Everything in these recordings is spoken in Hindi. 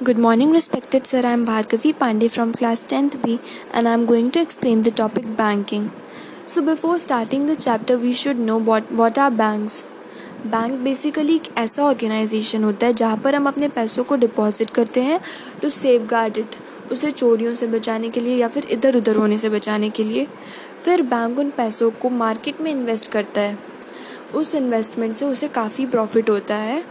Good morning, respected sir. I am Bhargavi Pandey from class 10th B and I am going to explain the topic banking. So, before starting the chapter, we should know what, what are banks. Bank basically एक ऐसा ऑर्गेनाइजेशन होता है जहाँ पर हम अपने पैसों को डिपॉजिट करते हैं टू सेव गार्ड इट उसे चोरियों से बचाने के लिए या फिर इधर उधर होने से बचाने के लिए फिर बैंक उन पैसों को मार्केट में इन्वेस्ट करता है उस इन्वेस्टमेंट से उसे काफ़ी प्रॉफिट होता है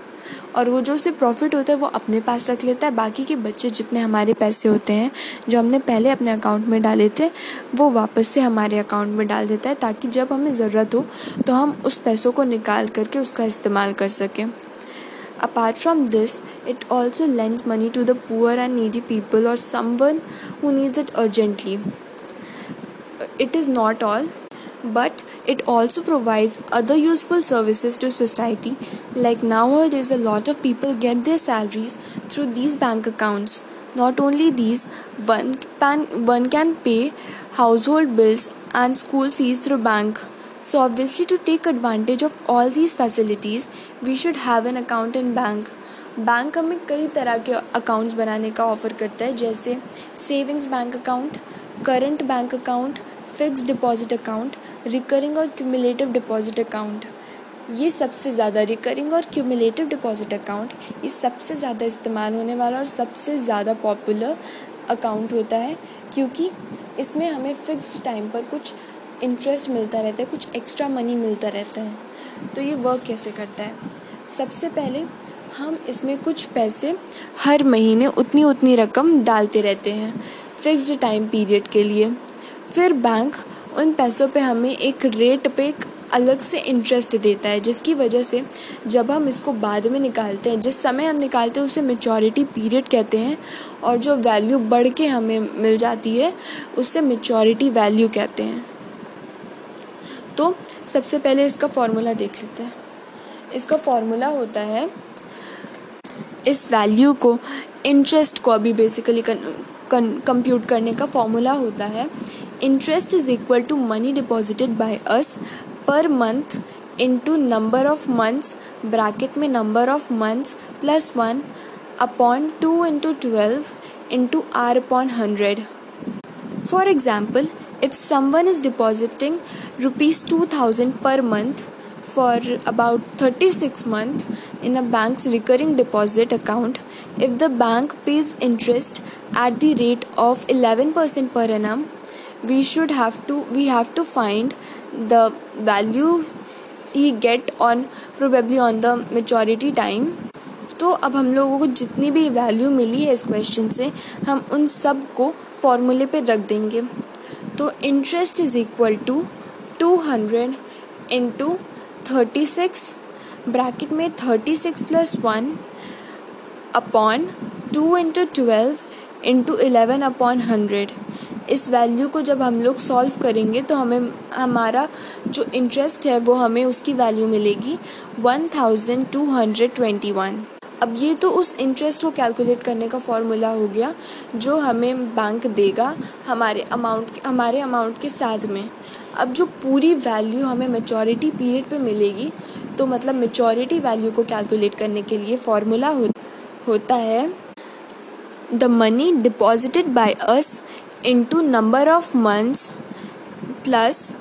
और वो जो उसे प्रॉफिट होता है, वो अपने पास रख लेता है। बाकी के बच्चे जितने हमारे पैसे होते हैं, जो हमने पहले अपने अकाउंट में डाले थे, वो वापस से हमारे अकाउंट में डाल देता है ताकि जब हमें ज़रूरत हो तो हम उस पैसों को निकाल करके उसका इस्तेमाल कर सकें। Apart from this it also lends money to the poor and needy people और someone who needs it urgently it is not all but it also provides other useful services to society like nowadays a lot of people get their salaries through these bank accounts not only these one can, one can pay household bills and school fees through bank so obviously to take advantage of all these facilities we should have an account in bank bank हमें कई तरह के अकाउंट्स बनाने का ऑफ़र करता है जैसे savings bank account current bank account fix deposit account recurring और क्यूमुलेटिव डिपॉजिट अकाउंट ये सबसे ज़्यादा रिकरिंग और क्यूमुलेटिव डिपॉजिट अकाउंट ये सबसे ज़्यादा इस्तेमाल होने वाला और सबसे ज़्यादा पॉपुलर अकाउंट होता है, क्योंकि इसमें हमें फ़िक्स्ड टाइम पर कुछ इंटरेस्ट मिलता रहता है, कुछ एक्स्ट्रा मनी मिलता रहता है। तो ये वर्क कैसे करता है? सबसे पहले हम इसमें कुछ पैसे हर महीने उतनी उतनी रकम डालते रहते हैं फ़िक्स्ड टाइम पीरियड के लिए। फिर बैंक उन पैसों पे हमें एक रेट पे एक अलग से इंटरेस्ट देता है, जिसकी वजह से जब हम इसको बाद में निकालते हैं, जिस समय हम निकालते हैं, उसे मेचोरिटी पीरियड कहते हैं और जो वैल्यू बढ़ के हमें मिल जाती है उससे मेचोरिटी वैल्यू कहते हैं। तो सबसे पहले इसका फॉर्मूला देख लेते हैं। इसका फॉर्मूला होता है, इस वैल्यू को इंटरेस्ट को अभी बेसिकली कंप्यूट करने का फॉर्मूला होता है। Interest is equal to money deposited by us per month into number of months bracket में number of months plus 1 upon 2 into 12 into r upon 100 for example if someone is depositing rupees 2000 per month for about 36 months in a bank's recurring deposit account if the bank pays interest at the rate of 11% per annum we should have to, we have to find the value he get on, probably on the maturity time. तो अब हम लोगों को जितनी भी वैल्यू मिली है इस क्वेश्चन से, हम उन सबको फॉर्मूले पे रख देंगे। तो interest is equal to two hundred into thirty six bracket में thirty six plus one upon two into twelve into eleven upon hundred इस वैल्यू को जब हम लोग सॉल्व करेंगे तो हमें हमारा जो इंटरेस्ट है वो हमें उसकी वैल्यू मिलेगी one thousand two hundred twenty one अब ये तो उस इंटरेस्ट को कैलकुलेट करने का फॉर्मूला हो गया जो हमें बैंक देगा हमारे अमाउंट हमारे अमाउंट के साथ में। अब जो पूरी वैल्यू हमें मेचोरिटी पीरियड पे मिलेगी तो मतलब मेचोरिटी वैल्यू को कैलकुलेट करने के लिए फॉर्मूला हो, होता है the money deposited by us into number of months plus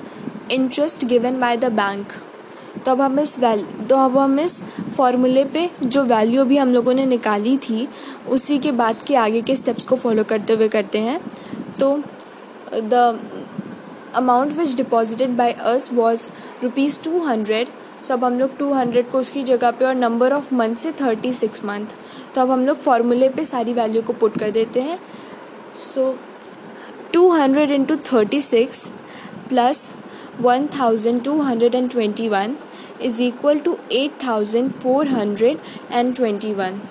interest given by the bank. तो अब हम इस वैल तो अब हम इस फॉर्मूले पे जो वैल्यू भी हम लोगों ने निकाली थी उसी के बाद के आगे के स्टेप्स को फॉलो करते हुए करते हैं। तो the amount which deposited by us was rupees two hundred so अब हम लोग टू हंड्रेड को उसकी जगह पे और नंबर ऑफ़ मंथ से थर्टी सिक्स मंथ तो अब हम लोग फॉर्मूले पे सारी वैल्यू को पुट कर देते हैं। So so, two hundred into thirty six plus one thousand two hundred and twenty one is equal to eight thousand four hundred and twenty one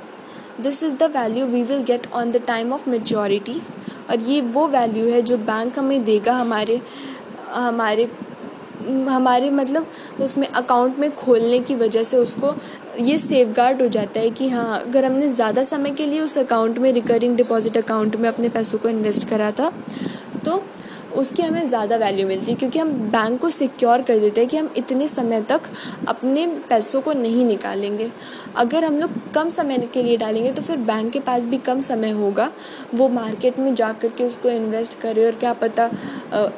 this is the value we will get on the time of majority और ये वो वैल्यू है जो बैंक हमें देगा हमारे हमारे हमारे मतलब उसमें अकाउंट में खोलने की वजह से उसको ये सेफ़ गार्ड हो जाता है कि हाँ अगर हमने ज़्यादा समय के लिए उस अकाउंट में रिकरिंग डिपॉजिट अकाउंट में अपने पैसों को इन्वेस्ट करा था तो उसकी हमें ज़्यादा वैल्यू मिलती है, क्योंकि हम बैंक को सिक्योर कर देते हैं कि हम इतने समय तक अपने पैसों को नहीं निकालेंगे। अगर हम लोग कम समय के लिए डालेंगे तो फिर बैंक के पास भी कम समय होगा। वो मार्केट में जा कर के उसको इन्वेस्ट करे और क्या पता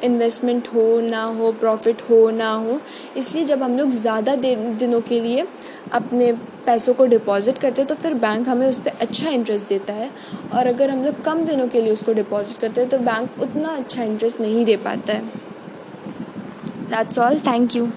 इन्वेस्टमेंट हो ना हो प्रॉफिट हो ना हो। इसलिए जब हम लोग ज़्यादा दिनों के लिए अपने पैसों को डिपॉज़िट करते हैं तो फिर बैंक हमें उस पर अच्छा इंटरेस्ट देता है। और अगर हम लोग कम दिनों के लिए उसको डिपॉज़िट करते हैं तो बैंक उतना अच्छा इंटरेस्ट नहीं दे पाता है। That's all thank you